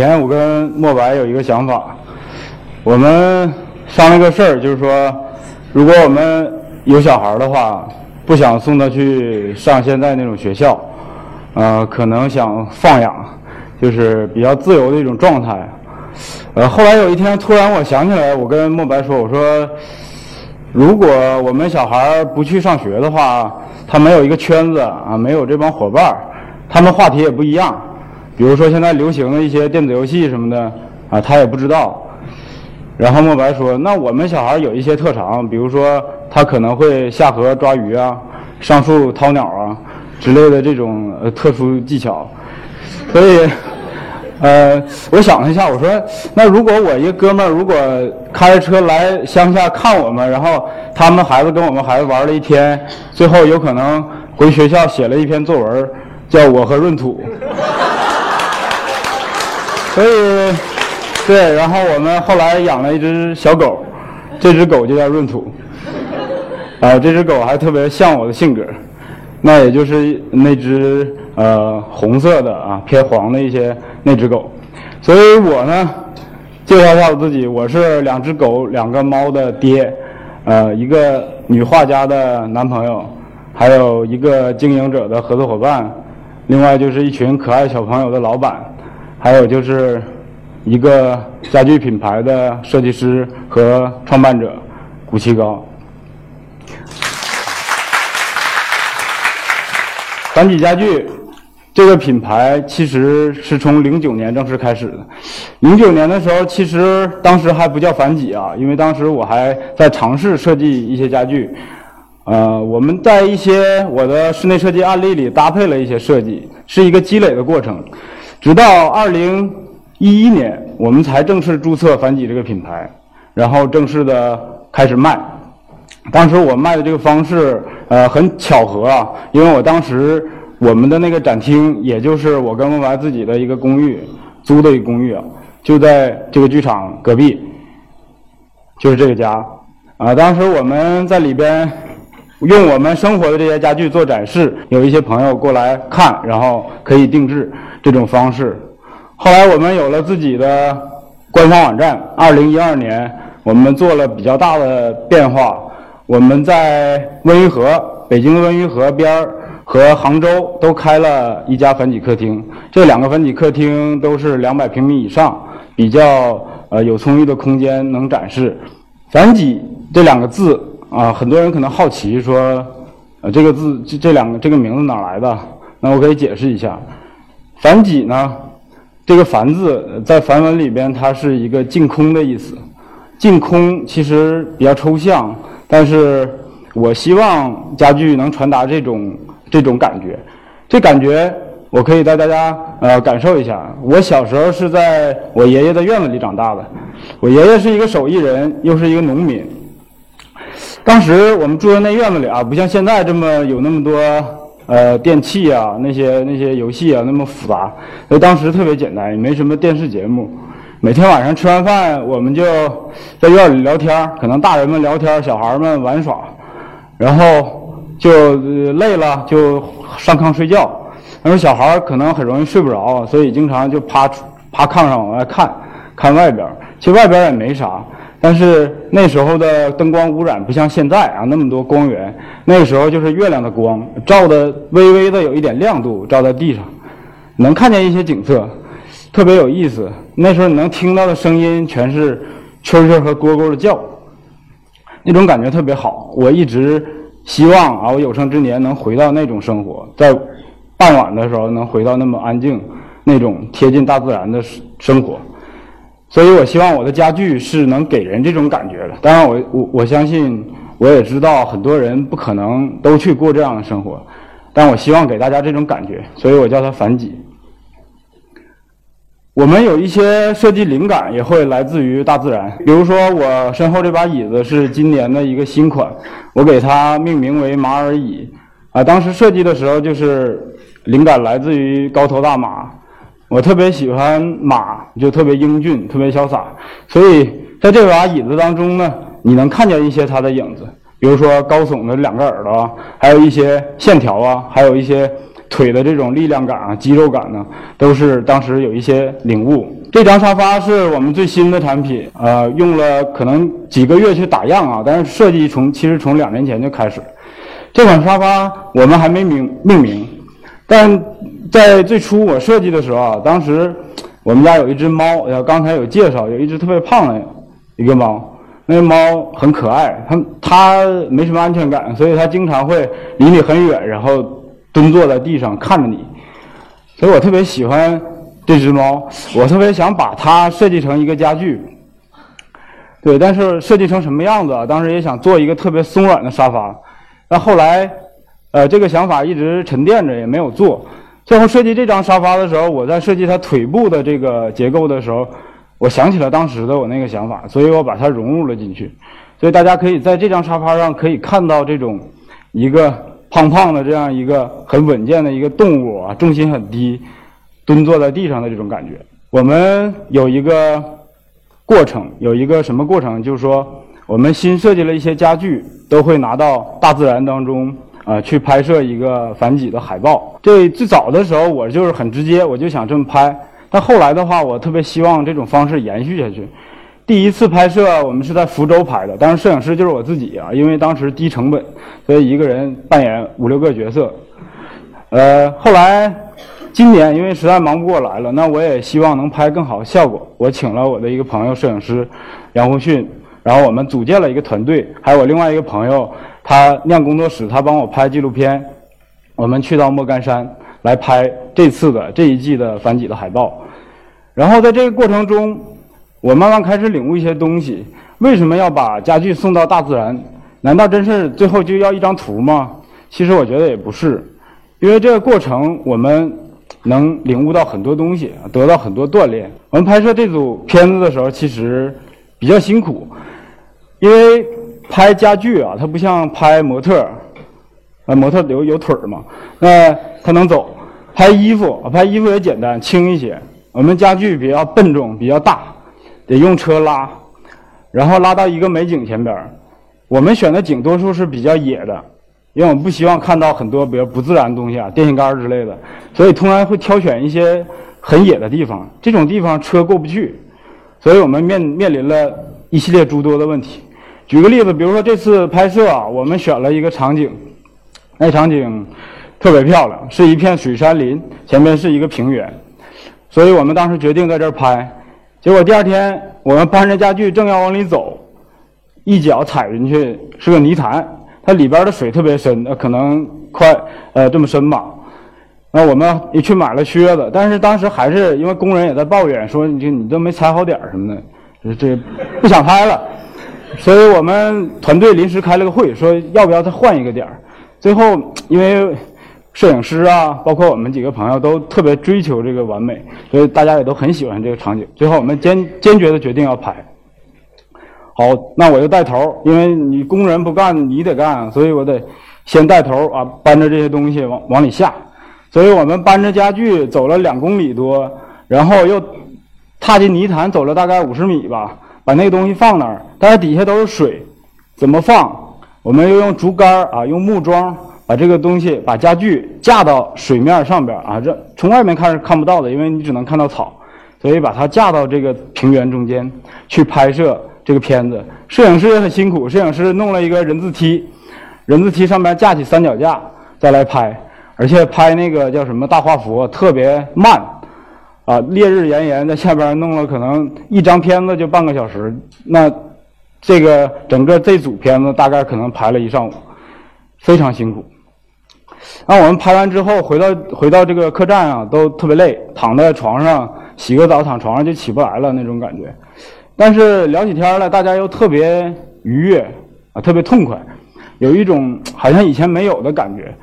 以前我跟莫白有一个想法，我们商量个事儿，就是说，如果我们有小孩的话，不想送他去上现在那种学校，呃，可能想放养，就是比较自由的一种状态。呃，后来有一天突然我想起来，我跟莫白说，我说，如果我们小孩不去上学的话，他没有一个圈子啊，没有这帮伙伴，他们话题也不一样。比如说现在流行的一些电子游戏什么的啊，他也不知道。然后莫白说：“那我们小孩有一些特长，比如说他可能会下河抓鱼啊，上树掏鸟啊之类的这种呃特殊技巧。所以，呃，我想了一下，我说，那如果我一个哥们儿如果开着车来乡下看我们，然后他们孩子跟我们孩子玩了一天，最后有可能回学校写了一篇作文，叫我和闰土。”所以，对，然后我们后来养了一只小狗，这只狗就叫闰土。啊，这只狗还特别像我的性格，那也就是那只呃红色的啊偏黄的一些那只狗。所以我呢，介绍一下我自己，我是两只狗、两个猫的爹，呃，一个女画家的男朋友，还有一个经营者的合作伙伴，另外就是一群可爱小朋友的老板。还有就是一个家具品牌的设计师和创办者古奇高。反几家具这个品牌其实是从零九年正式开始的。零九年的时候，其实当时还不叫反几啊，因为当时我还在尝试设计一些家具。呃，我们在一些我的室内设计案例里搭配了一些设计，是一个积累的过程。直到二零一一年，我们才正式注册凡几这个品牌，然后正式的开始卖。当时我卖的这个方式，呃，很巧合啊，因为我当时我们的那个展厅，也就是我跟孟白自己的一个公寓租的一个公寓啊，就在这个剧场隔壁，就是这个家。啊，当时我们在里边用我们生活的这些家具做展示，有一些朋友过来看，然后可以定制。这种方式，后来我们有了自己的官方网站。二零一二年，我们做了比较大的变化。我们在温榆河，北京的温榆河边儿和杭州都开了一家繁几客厅。这两个繁几客厅都是两百平米以上，比较呃有充裕的空间能展示。繁几这两个字啊，很多人可能好奇说，呃，这个字这这两个这个名字哪来的？那我可以解释一下。繁几呢？这个“繁”字在梵文里边，它是一个净空的意思。净空其实比较抽象，但是我希望家具能传达这种这种感觉。这感觉我可以带大家呃感受一下。我小时候是在我爷爷的院子里长大的，我爷爷是一个手艺人，又是一个农民。当时我们住在那院子里啊，不像现在这么有那么多。呃，电器啊，那些那些游戏啊，那么复杂。所以当时特别简单，也没什么电视节目。每天晚上吃完饭，我们就在院里聊天可能大人们聊天小孩们玩耍，然后就累了就上炕睡觉。那时候小孩可能很容易睡不着，所以经常就趴趴炕上往外看，看外边其实外边也没啥。但是那时候的灯光污染不像现在啊，那么多光源。那个时候就是月亮的光照的微微的有一点亮度，照在地上，能看见一些景色，特别有意思。那时候你能听到的声音全是蛐蛐和蝈蝈的叫，那种感觉特别好。我一直希望啊，我有生之年能回到那种生活，在傍晚的时候能回到那么安静、那种贴近大自然的生活。所以我希望我的家具是能给人这种感觉的。当然，我我我相信，我也知道很多人不可能都去过这样的生活，但我希望给大家这种感觉，所以我叫它反几。我们有一些设计灵感也会来自于大自然，比如说我身后这把椅子是今年的一个新款，我给它命名为马尔椅。啊，当时设计的时候就是灵感来自于高头大马。我特别喜欢马，就特别英俊，特别潇洒。所以在这把椅子当中呢，你能看见一些它的影子，比如说高耸的两个耳朵，还有一些线条啊，还有一些腿的这种力量感啊、肌肉感呢，都是当时有一些领悟。这张沙发是我们最新的产品，呃，用了可能几个月去打样啊，但是设计从其实从两年前就开始。这款沙发我们还没命命名，但在最初我设计的时候啊，当时我们家有一只猫，呃，刚才有介绍，有一只特别胖的一个猫，那个猫很可爱，它它没什么安全感，所以它经常会离你很远，然后蹲坐在地上看着你，所以我特别喜欢。这只猫，我特别想把它设计成一个家具。对，但是设计成什么样子啊？当时也想做一个特别松软的沙发，但后来，呃，这个想法一直沉淀着，也没有做。最后设计这张沙发的时候，我在设计它腿部的这个结构的时候，我想起了当时的我那个想法，所以我把它融入了进去。所以大家可以在这张沙发上可以看到这种一个胖胖的这样一个很稳健的一个动物啊，重心很低。蹲坐在地上的这种感觉，我们有一个过程，有一个什么过程？就是说，我们新设计了一些家具，都会拿到大自然当中啊去拍摄一个反几的海报。这最早的时候，我就是很直接，我就想这么拍。但后来的话，我特别希望这种方式延续下去。第一次拍摄，我们是在福州拍的，当时摄影师就是我自己啊，因为当时低成本，所以一个人扮演五六个角色。呃，后来。今年因为实在忙不过来了，那我也希望能拍更好的效果。我请了我的一个朋友摄影师杨红迅，然后我们组建了一个团队，还有我另外一个朋友，他酿工作室，他帮我拍纪录片。我们去到莫干山来拍这次的这一季的反几的海报。然后在这个过程中，我慢慢开始领悟一些东西。为什么要把家具送到大自然？难道真是最后就要一张图吗？其实我觉得也不是，因为这个过程我们。能领悟到很多东西，得到很多锻炼。我们拍摄这组片子的时候，其实比较辛苦，因为拍家具啊，它不像拍模特儿，啊，模特有有腿儿嘛，那它能走。拍衣服，拍衣服也简单，轻一些。我们家具比较笨重，比较大，得用车拉，然后拉到一个美景前边儿。我们选的景多数是比较野的。因为我们不希望看到很多比如不自然的东西啊，电线杆之类的，所以通常会挑选一些很野的地方。这种地方车过不去，所以我们面面临了一系列诸多的问题。举个例子，比如说这次拍摄啊，我们选了一个场景，那场景特别漂亮，是一片水杉林，前面是一个平原，所以我们当时决定在这儿拍。结果第二天我们搬着家具正要往里走，一脚踩进去是个泥潭。它里边的水特别深，可能快，呃，这么深吧。那我们也去买了靴子，但是当时还是因为工人也在抱怨说，你这你都没踩好点儿什么的，这不想拍了。所以我们团队临时开了个会，说要不要再换一个点儿。最后因为摄影师啊，包括我们几个朋友都特别追求这个完美，所以大家也都很喜欢这个场景。最后我们坚坚决的决定要拍。好，那我就带头，因为你工人不干，你得干，所以我得先带头啊，搬着这些东西往往里下。所以我们搬着家具走了两公里多，然后又踏进泥潭，走了大概五十米吧，把那个东西放那儿。但是底下都是水，怎么放？我们又用竹竿啊，用木桩把这个东西，把家具架到水面上边啊，这从外面看是看不到的，因为你只能看到草，所以把它架到这个平原中间去拍摄。这个片子，摄影师也很辛苦。摄影师弄了一个人字梯，人字梯上面架起三脚架，再来拍，而且拍那个叫什么大画幅，特别慢，啊，烈日炎炎，在下边弄了可能一张片子就半个小时。那这个整个这组片子大概可能拍了一上午，非常辛苦。那我们拍完之后回到回到这个客栈啊，都特别累，躺在床上洗个澡，躺床上就起不来了那种感觉。但是聊起天来，大家又特别愉悦啊，特别痛快，有一种好像以前没有的感觉。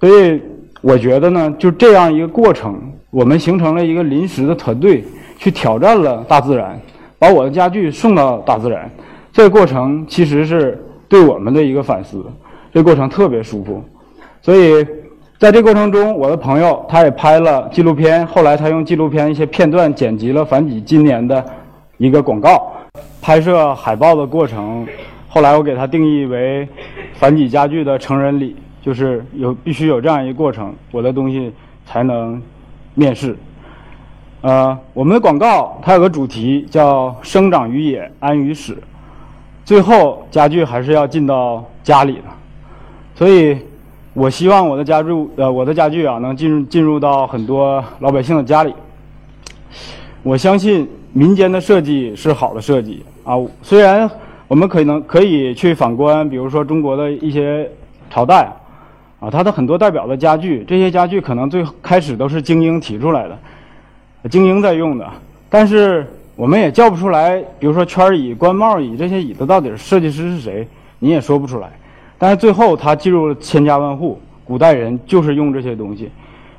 所以我觉得呢，就这样一个过程，我们形成了一个临时的团队，去挑战了大自然，把我的家具送到大自然。这个过程其实是对我们的一个反思，这过程特别舒服。所以在这过程中，我的朋友他也拍了纪录片，后来他用纪录片一些片段剪辑了反几今年的。一个广告拍摄海报的过程，后来我给他定义为繁几家具的成人礼，就是有必须有这样一个过程，我的东西才能面世。呃，我们的广告它有个主题叫“生长于野，安于室”，最后家具还是要进到家里的，所以，我希望我的家具呃我的家具啊能进入进入到很多老百姓的家里。我相信民间的设计是好的设计啊，虽然我们可能可以去反观，比如说中国的一些朝代啊，它的很多代表的家具，这些家具可能最开始都是精英提出来的。精英在用的，但是我们也叫不出来，比如说圈椅、官帽椅这些椅子到底设计师是谁，你也说不出来。但是最后它进入了千家万户，古代人就是用这些东西，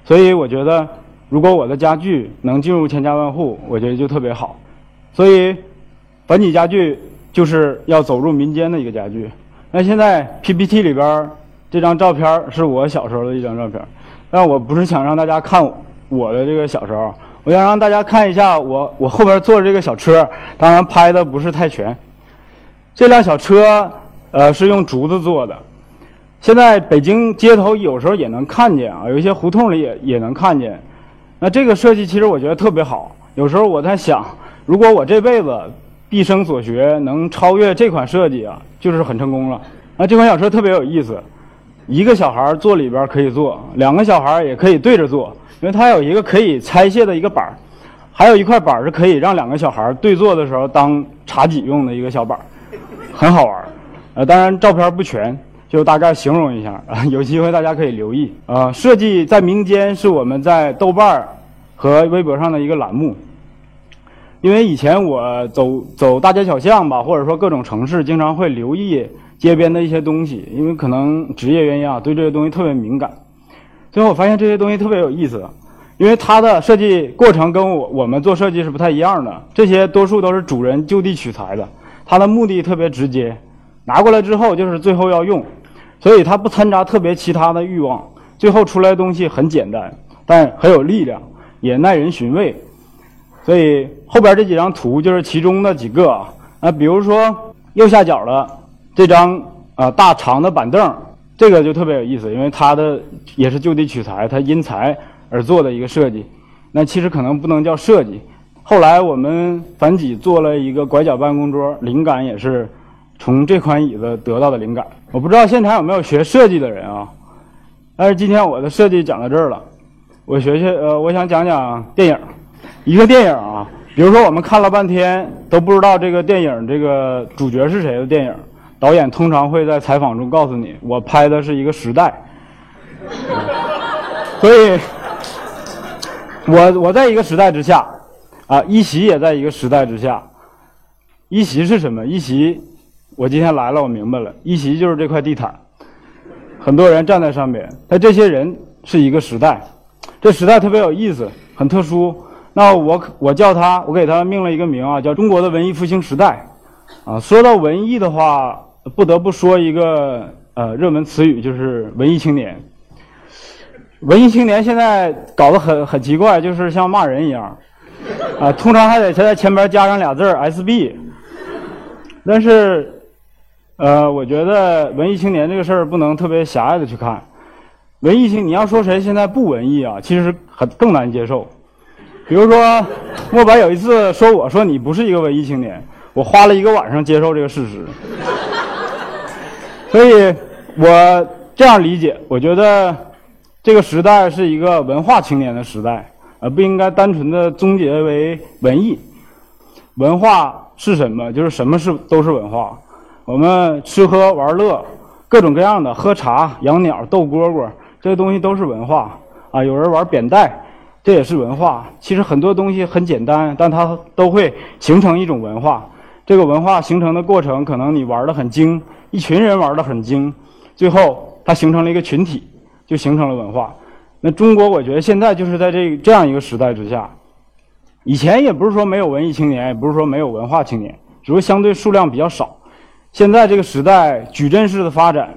所以我觉得，如果我的家具能进入千家万户，我觉得就特别好。所以，本体家具就是要走入民间的一个家具。那现在 PPT 里边这张照片是我小时候的一张照片，但我不是想让大家看我的这个小时候。我想让大家看一下我我后边坐的这个小车，当然拍的不是太全。这辆小车，呃，是用竹子做的。现在北京街头有时候也能看见啊，有一些胡同里也也能看见。那这个设计其实我觉得特别好。有时候我在想，如果我这辈子毕生所学能超越这款设计啊，就是很成功了。那这款小车特别有意思，一个小孩坐里边可以坐，两个小孩也可以对着坐。因为它有一个可以拆卸的一个板儿，还有一块板儿是可以让两个小孩对坐的时候当茶几用的一个小板儿，很好玩儿。呃，当然照片不全，就大概形容一下啊。有机会大家可以留意啊。设计在民间是我们在豆瓣儿和微博上的一个栏目。因为以前我走走大街小巷吧，或者说各种城市，经常会留意街边的一些东西，因为可能职业原因啊，对这些东西特别敏感。最后我发现这些东西特别有意思，因为它的设计过程跟我我们做设计是不太一样的。这些多数都是主人就地取材的，它的目的特别直接，拿过来之后就是最后要用，所以它不掺杂特别其他的欲望。最后出来的东西很简单，但很有力量，也耐人寻味。所以后边这几张图就是其中的几个啊，比如说右下角的这张啊大长的板凳。这个就特别有意思，因为它的也是就地取材，它因材而做的一个设计。那其实可能不能叫设计。后来我们反己做了一个拐角办公桌，灵感也是从这款椅子得到的灵感。我不知道现场有没有学设计的人啊？但是今天我的设计讲到这儿了，我学学呃，我想讲讲电影。一个电影啊，比如说我们看了半天都不知道这个电影这个主角是谁的电影。导演通常会在采访中告诉你：“我拍的是一个时代。”所以，我我在一个时代之下，啊，一席也在一个时代之下。一席是什么？一席，我今天来了，我明白了，一席就是这块地毯，很多人站在上面。那这些人是一个时代，这时代特别有意思，很特殊。那我我叫他，我给他命了一个名啊，叫中国的文艺复兴时代。啊，说到文艺的话。不得不说一个呃热门词语，就是文艺青年。文艺青年现在搞得很很奇怪，就是像骂人一样，啊，通常还得在前面加上俩字儿 “SB”。但是，呃，我觉得文艺青年这个事儿不能特别狭隘的去看。文艺青，你要说谁现在不文艺啊？其实很更难接受。比如说，莫白有一次说我说你不是一个文艺青年，我花了一个晚上接受这个事实。所以，我这样理解，我觉得这个时代是一个文化青年的时代，而不应该单纯的终结为文艺。文化是什么？就是什么是都是文化。我们吃喝玩乐，各种各样的喝茶、养鸟、逗蝈蝈，这些东西都是文化啊。有人玩扁带，这也是文化。其实很多东西很简单，但它都会形成一种文化。这个文化形成的过程，可能你玩的很精。一群人玩的很精，最后它形成了一个群体，就形成了文化。那中国，我觉得现在就是在这这样一个时代之下。以前也不是说没有文艺青年，也不是说没有文化青年，只是相对数量比较少。现在这个时代矩阵式的发展，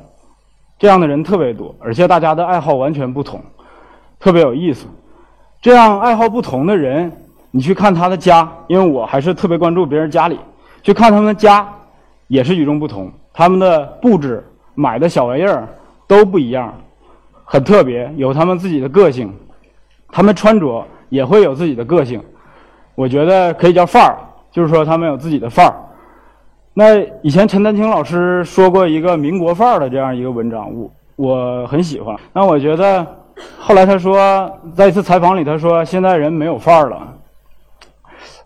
这样的人特别多，而且大家的爱好完全不同，特别有意思。这样爱好不同的人，你去看他的家，因为我还是特别关注别人家里，去看他们的家，也是与众不同。他们的布置、买的小玩意儿都不一样，很特别，有他们自己的个性。他们穿着也会有自己的个性。我觉得可以叫范儿，就是说他们有自己的范儿。那以前陈丹青老师说过一个民国范儿的这样一个文章，我我很喜欢。那我觉得，后来他说在一次采访里，他说现在人没有范儿了。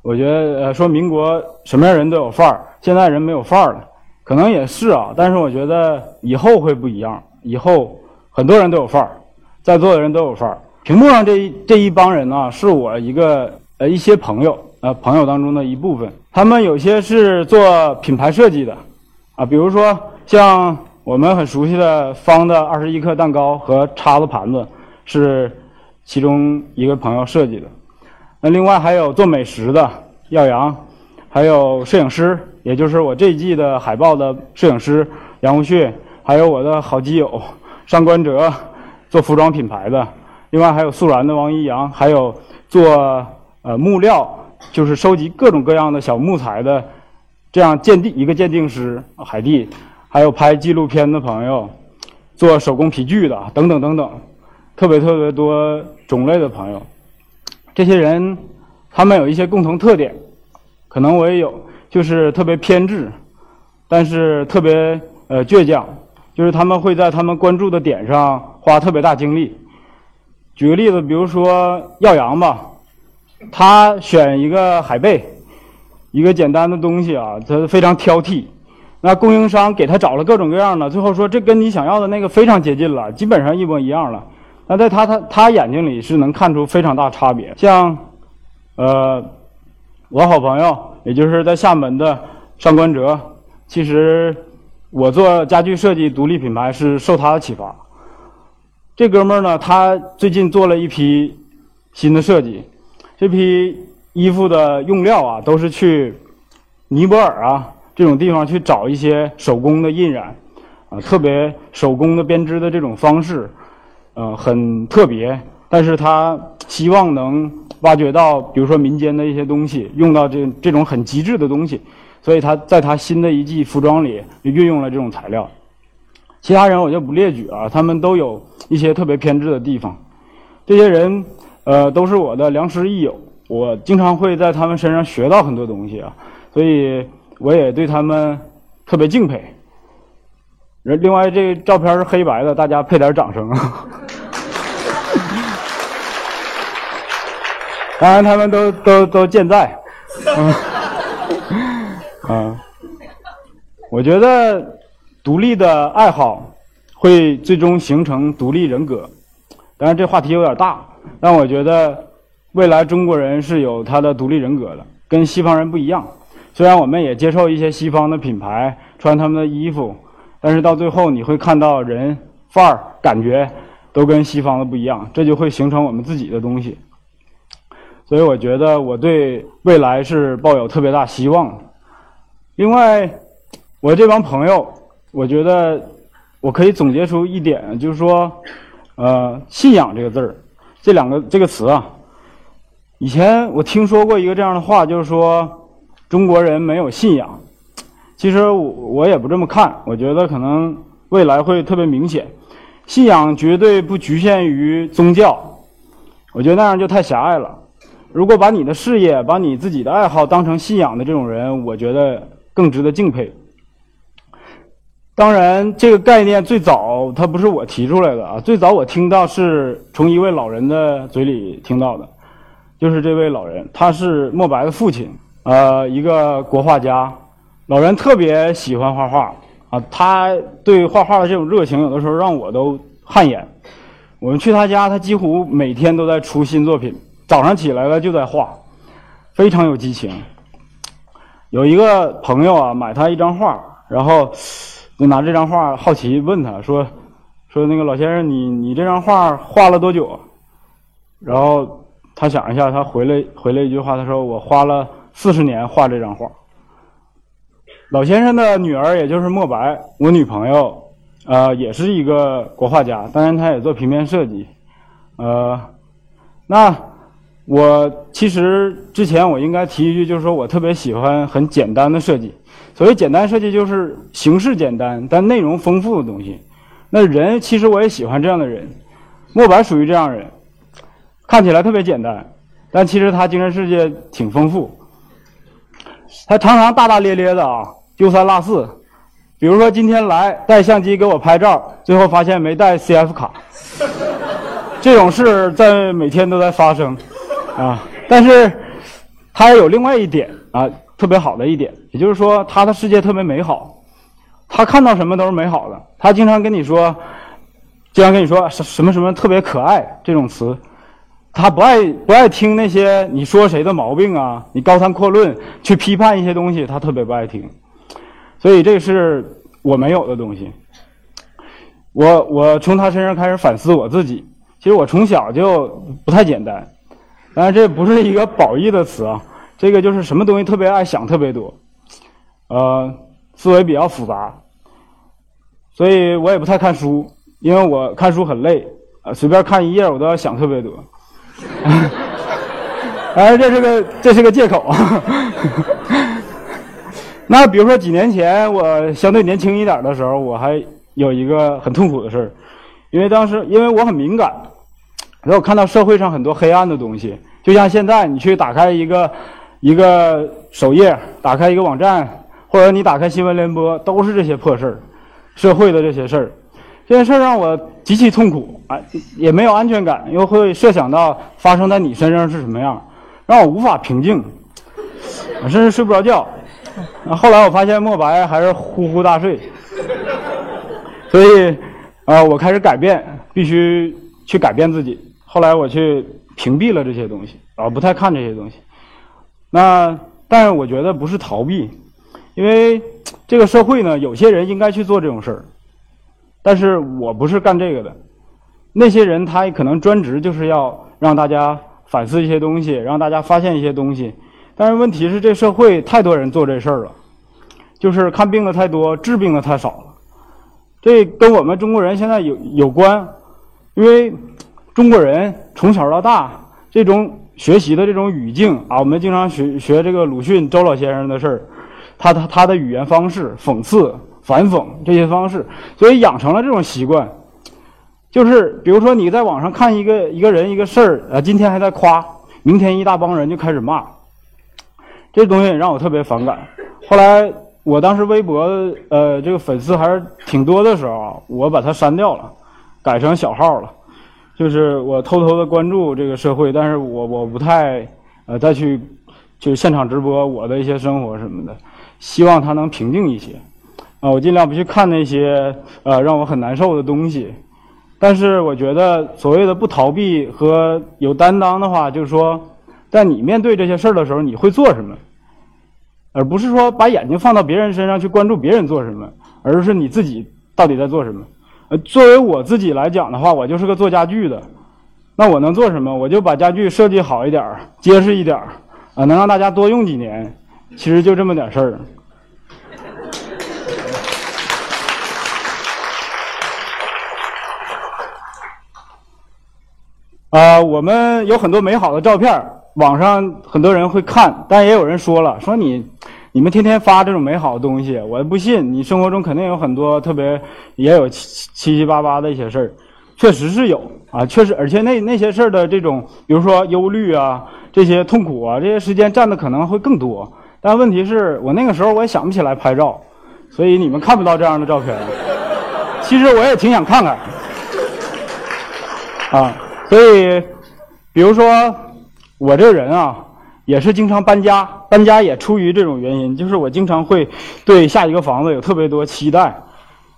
我觉得呃说民国什么样人都有范儿，现在人没有范儿了，可能也是啊。但是我觉得以后会不一样，以后很多人都有范儿，在座的人都有范儿。屏幕上这一这一帮人呢，是我一个呃一些朋友呃朋友当中的一部分。他们有些是做品牌设计的，啊，比如说像我们很熟悉的方的二十一克蛋糕和叉子盘子，是其中一个朋友设计的。那另外还有做美食的耀阳，还有摄影师，也就是我这一季的海报的摄影师杨无旭，还有我的好基友上官哲，做服装品牌的。另外还有素然的王一阳，还有做呃木料。就是收集各种各样的小木材的，这样鉴定一个鉴定师海蒂，还有拍纪录片的朋友，做手工皮具的等等等等，特别特别多种类的朋友。这些人，他们有一些共同特点，可能我也有，就是特别偏执，但是特别呃倔强，就是他们会在他们关注的点上花特别大精力。举个例子，比如说耀阳吧。他选一个海贝，一个简单的东西啊，他非常挑剔。那供应商给他找了各种各样的，最后说这跟你想要的那个非常接近了，基本上一模一样了。那在他他他眼睛里是能看出非常大差别。像，呃，我好朋友，也就是在厦门的上官哲，其实我做家具设计独立品牌是受他的启发。这哥们儿呢，他最近做了一批新的设计。这批衣服的用料啊，都是去尼泊尔啊这种地方去找一些手工的印染，啊，特别手工的编织的这种方式，呃，很特别。但是他希望能挖掘到，比如说民间的一些东西，用到这这种很极致的东西，所以他在他新的一季服装里运用了这种材料。其他人我就不列举啊，他们都有一些特别偏执的地方。这些人。呃，都是我的良师益友，我经常会在他们身上学到很多东西啊，所以我也对他们特别敬佩。另外，这照片是黑白的，大家配点掌声啊！当然，他们都都都健在。嗯，我觉得独立的爱好会最终形成独立人格。当然，这话题有点大。但我觉得，未来中国人是有他的独立人格的，跟西方人不一样。虽然我们也接受一些西方的品牌，穿他们的衣服，但是到最后你会看到人范儿、感觉都跟西方的不一样，这就会形成我们自己的东西。所以我觉得我对未来是抱有特别大希望。另外，我这帮朋友，我觉得我可以总结出一点，就是说，呃，信仰这个字儿。这两个这个词啊，以前我听说过一个这样的话，就是说中国人没有信仰。其实我我也不这么看，我觉得可能未来会特别明显。信仰绝对不局限于宗教，我觉得那样就太狭隘了。如果把你的事业、把你自己的爱好当成信仰的这种人，我觉得更值得敬佩。当然，这个概念最早它不是我提出来的啊，最早我听到是从一位老人的嘴里听到的，就是这位老人，他是莫白的父亲，呃，一个国画家，老人特别喜欢画画啊，他对画画的这种热情，有的时候让我都汗颜。我们去他家，他几乎每天都在出新作品，早上起来了就在画，非常有激情。有一个朋友啊，买他一张画，然后。就拿这张画好奇问他说：“说那个老先生，你你这张画画了多久？”然后他想一下，他回来回了一句话，他说：“我花了四十年画这张画。”老先生的女儿，也就是莫白，我女朋友，呃，也是一个国画家，当然她也做平面设计，呃，那我其实之前我应该提一句，就是说我特别喜欢很简单的设计。所谓简单设计，就是形式简单但内容丰富的东西。那人其实我也喜欢这样的人，莫白属于这样人，看起来特别简单，但其实他精神世界挺丰富。他常常大大咧咧的啊，丢三落四。比如说今天来带相机给我拍照，最后发现没带 CF 卡，这种事在每天都在发生，啊。但是他有另外一点啊，特别好的一点，也就是说他的世界特别美好，他看到什么都是美好的。他经常跟你说，经常跟你说什什么什么特别可爱这种词。他不爱不爱听那些你说谁的毛病啊，你高谈阔论去批判一些东西，他特别不爱听。所以这是我没有的东西。我我从他身上开始反思我自己。其实我从小就不太简单，当然这不是一个褒义的词啊。这个就是什么东西特别爱想特别多，呃，思维比较复杂。所以我也不太看书，因为我看书很累，呃，随便看一页我都要想特别多。哎，这是个这是个借口。那比如说几年前我相对年轻一点的时候，我还有一个很痛苦的事儿，因为当时因为我很敏感，然后看到社会上很多黑暗的东西，就像现在你去打开一个一个首页，打开一个网站，或者你打开新闻联播，都是这些破事儿，社会的这些事儿。这件事儿让我极其痛苦啊，也没有安全感，又会设想到发生在你身上是什么样，让我无法平静，我甚至睡不着觉。后来我发现莫白还是呼呼大睡，所以啊，我开始改变，必须去改变自己。后来我去屏蔽了这些东西，啊，不太看这些东西。那但是我觉得不是逃避，因为这个社会呢，有些人应该去做这种事儿。但是我不是干这个的，那些人他可能专职就是要让大家反思一些东西，让大家发现一些东西。但是问题是，这社会太多人做这事儿了，就是看病的太多，治病的太少了。这跟我们中国人现在有有关，因为中国人从小到大这种学习的这种语境啊，我们经常学学这个鲁迅周老先生的事儿，他他他的语言方式讽刺。反讽这些方式，所以养成了这种习惯，就是比如说你在网上看一个 一个人一个事儿啊，今天还在夸，明天一大帮人就开始骂，这东西让我特别反感。后来我当时微博呃这个粉丝还是挺多的时候，我把它删掉了，改成小号了，就是我偷偷的关注这个社会，但是我我不太呃再去就是现场直播我的一些生活什么的，希望它能平静一些。啊，我尽量不去看那些呃让我很难受的东西，但是我觉得所谓的不逃避和有担当的话，就是说，在你面对这些事儿的时候，你会做什么，而不是说把眼睛放到别人身上去关注别人做什么，而是你自己到底在做什么。呃，作为我自己来讲的话，我就是个做家具的，那我能做什么？我就把家具设计好一点儿，结实一点儿，啊，能让大家多用几年，其实就这么点事儿。啊，我们有很多美好的照片，网上很多人会看，但也有人说了，说你，你们天天发这种美好的东西，我不信，你生活中肯定有很多特别，也有七七七八八的一些事儿，确实是有啊，确实，而且那那些事儿的这种，比如说忧虑啊，这些痛苦啊，这些时间占的可能会更多。但问题是我那个时候我也想不起来拍照，所以你们看不到这样的照片。其实我也挺想看看，啊。所以，比如说，我这人啊，也是经常搬家，搬家也出于这种原因，就是我经常会对下一个房子有特别多期待。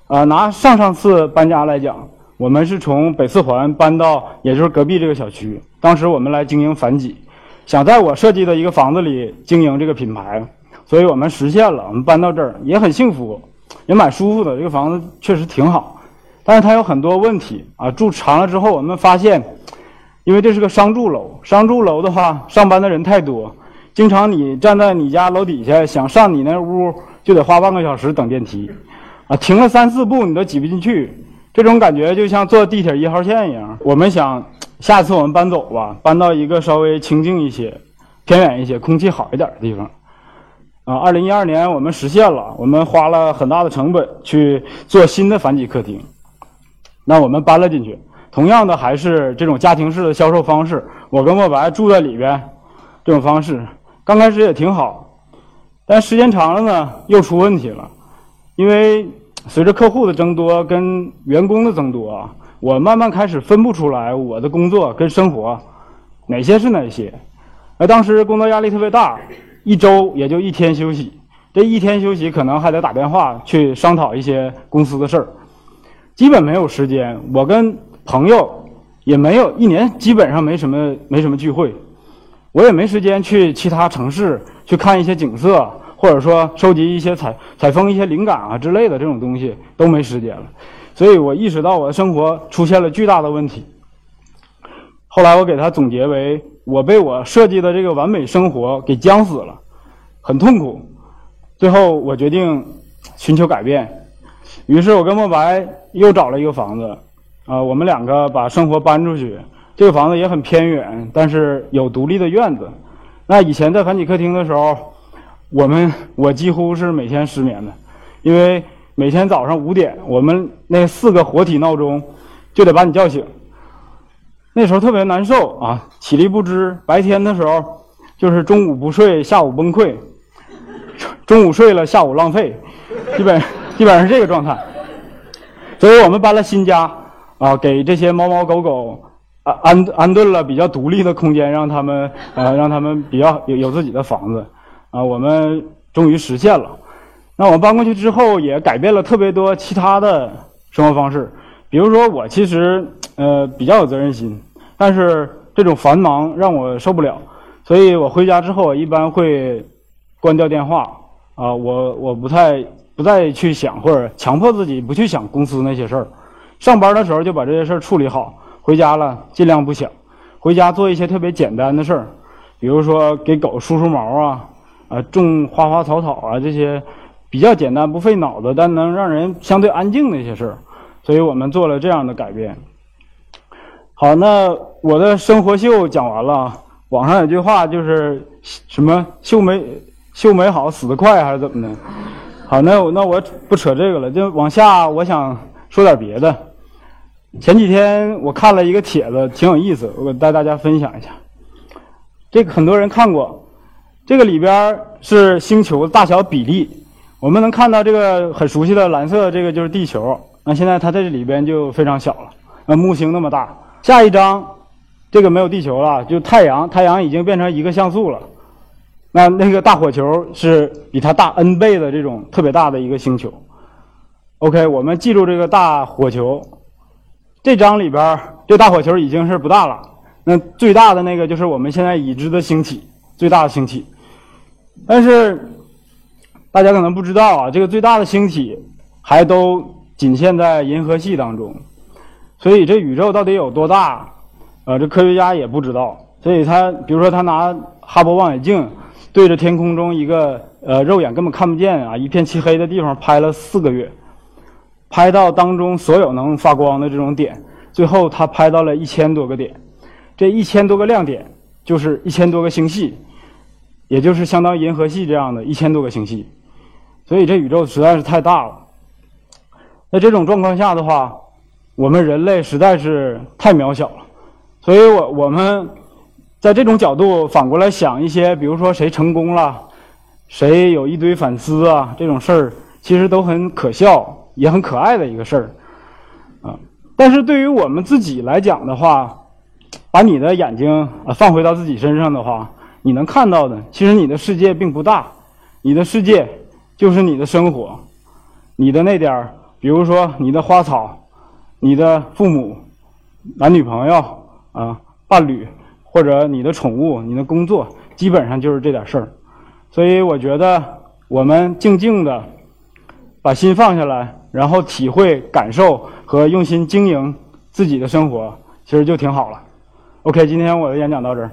啊，拿上上次搬家来讲，我们是从北四环搬到，也就是隔壁这个小区。当时我们来经营反几，想在我设计的一个房子里经营这个品牌，所以我们实现了，我们搬到这儿也很幸福，也蛮舒服的。这个房子确实挺好，但是它有很多问题啊。住长了之后，我们发现。因为这是个商住楼，商住楼的话，上班的人太多，经常你站在你家楼底下想上你那屋，就得花半个小时等电梯，啊，停了三四步你都挤不进去，这种感觉就像坐地铁一号线一样。我们想，下次我们搬走吧，搬到一个稍微清静一些、偏远一些、空气好一点的地方。啊，二零一二年我们实现了，我们花了很大的成本去做新的反几客厅，那我们搬了进去。同样的还是这种家庭式的销售方式，我跟莫白住在里边，这种方式刚开始也挺好，但时间长了呢，又出问题了，因为随着客户的增多跟员工的增多啊，我慢慢开始分不出来我的工作跟生活哪些是哪些，而当时工作压力特别大，一周也就一天休息，这一天休息可能还得打电话去商讨一些公司的事儿，基本没有时间，我跟。朋友也没有一年，基本上没什么没什么聚会，我也没时间去其他城市去看一些景色，或者说收集一些采采风一些灵感啊之类的这种东西都没时间了，所以我意识到我的生活出现了巨大的问题。后来我给他总结为：我被我设计的这个完美生活给僵死了，很痛苦。最后我决定寻求改变，于是我跟莫白又找了一个房子。啊，我们两个把生活搬出去，这个房子也很偏远，但是有独立的院子。那以前在繁体客厅的时候，我们我几乎是每天失眠的，因为每天早上五点，我们那四个活体闹钟就得把你叫醒。那时候特别难受啊，体力不支。白天的时候就是中午不睡，下午崩溃；中午睡了，下午浪费，基本基本上是这个状态。所以我们搬了新家。啊，给这些猫猫狗狗安安安顿了比较独立的空间，让他们呃，让他们比较有有自己的房子。啊，我们终于实现了。那我搬过去之后，也改变了特别多其他的生活方式。比如说，我其实呃比较有责任心，但是这种繁忙让我受不了，所以我回家之后，一般会关掉电话。啊，我我不太不再去想，或者强迫自己不去想公司那些事儿。上班的时候就把这些事儿处理好，回家了尽量不想，回家做一些特别简单的事儿，比如说给狗梳梳毛啊，啊种花花草草啊这些比较简单不费脑子但能让人相对安静的一些事儿，所以我们做了这样的改变。好，那我的生活秀讲完了，网上有句话就是什么秀美秀美好死得快还是怎么的？好，那我那我不扯这个了，就往下我想说点别的。前几天我看了一个帖子，挺有意思，我带大家分享一下。这个很多人看过，这个里边是星球大小比例。我们能看到这个很熟悉的蓝色，这个就是地球。那现在它在这里边就非常小了，那木星那么大。下一张，这个没有地球了，就太阳，太阳已经变成一个像素了。那那个大火球是比它大 N 倍的这种特别大的一个星球。OK，我们记住这个大火球。这张里边这大火球已经是不大了。那最大的那个就是我们现在已知的星体，最大的星体。但是大家可能不知道啊，这个最大的星体还都仅限在银河系当中。所以这宇宙到底有多大？呃，这科学家也不知道。所以他比如说他拿哈勃望远镜对着天空中一个呃肉眼根本看不见啊一片漆黑的地方拍了四个月。拍到当中所有能发光的这种点，最后他拍到了一千多个点，这一千多个亮点就是一千多个星系，也就是相当于银河系这样的一千多个星系，所以这宇宙实在是太大了。在这种状况下的话，我们人类实在是太渺小了，所以我我们在这种角度反过来想一些，比如说谁成功了，谁有一堆反思啊，这种事儿其实都很可笑。也很可爱的一个事儿，啊，但是对于我们自己来讲的话，把你的眼睛啊放回到自己身上的话，你能看到的，其实你的世界并不大，你的世界就是你的生活，你的那点儿，比如说你的花草，你的父母，男女朋友啊，伴侣，或者你的宠物，你的工作，基本上就是这点事儿，所以我觉得我们静静的把心放下来。然后体会、感受和用心经营自己的生活，其实就挺好了。OK，今天我的演讲到这儿。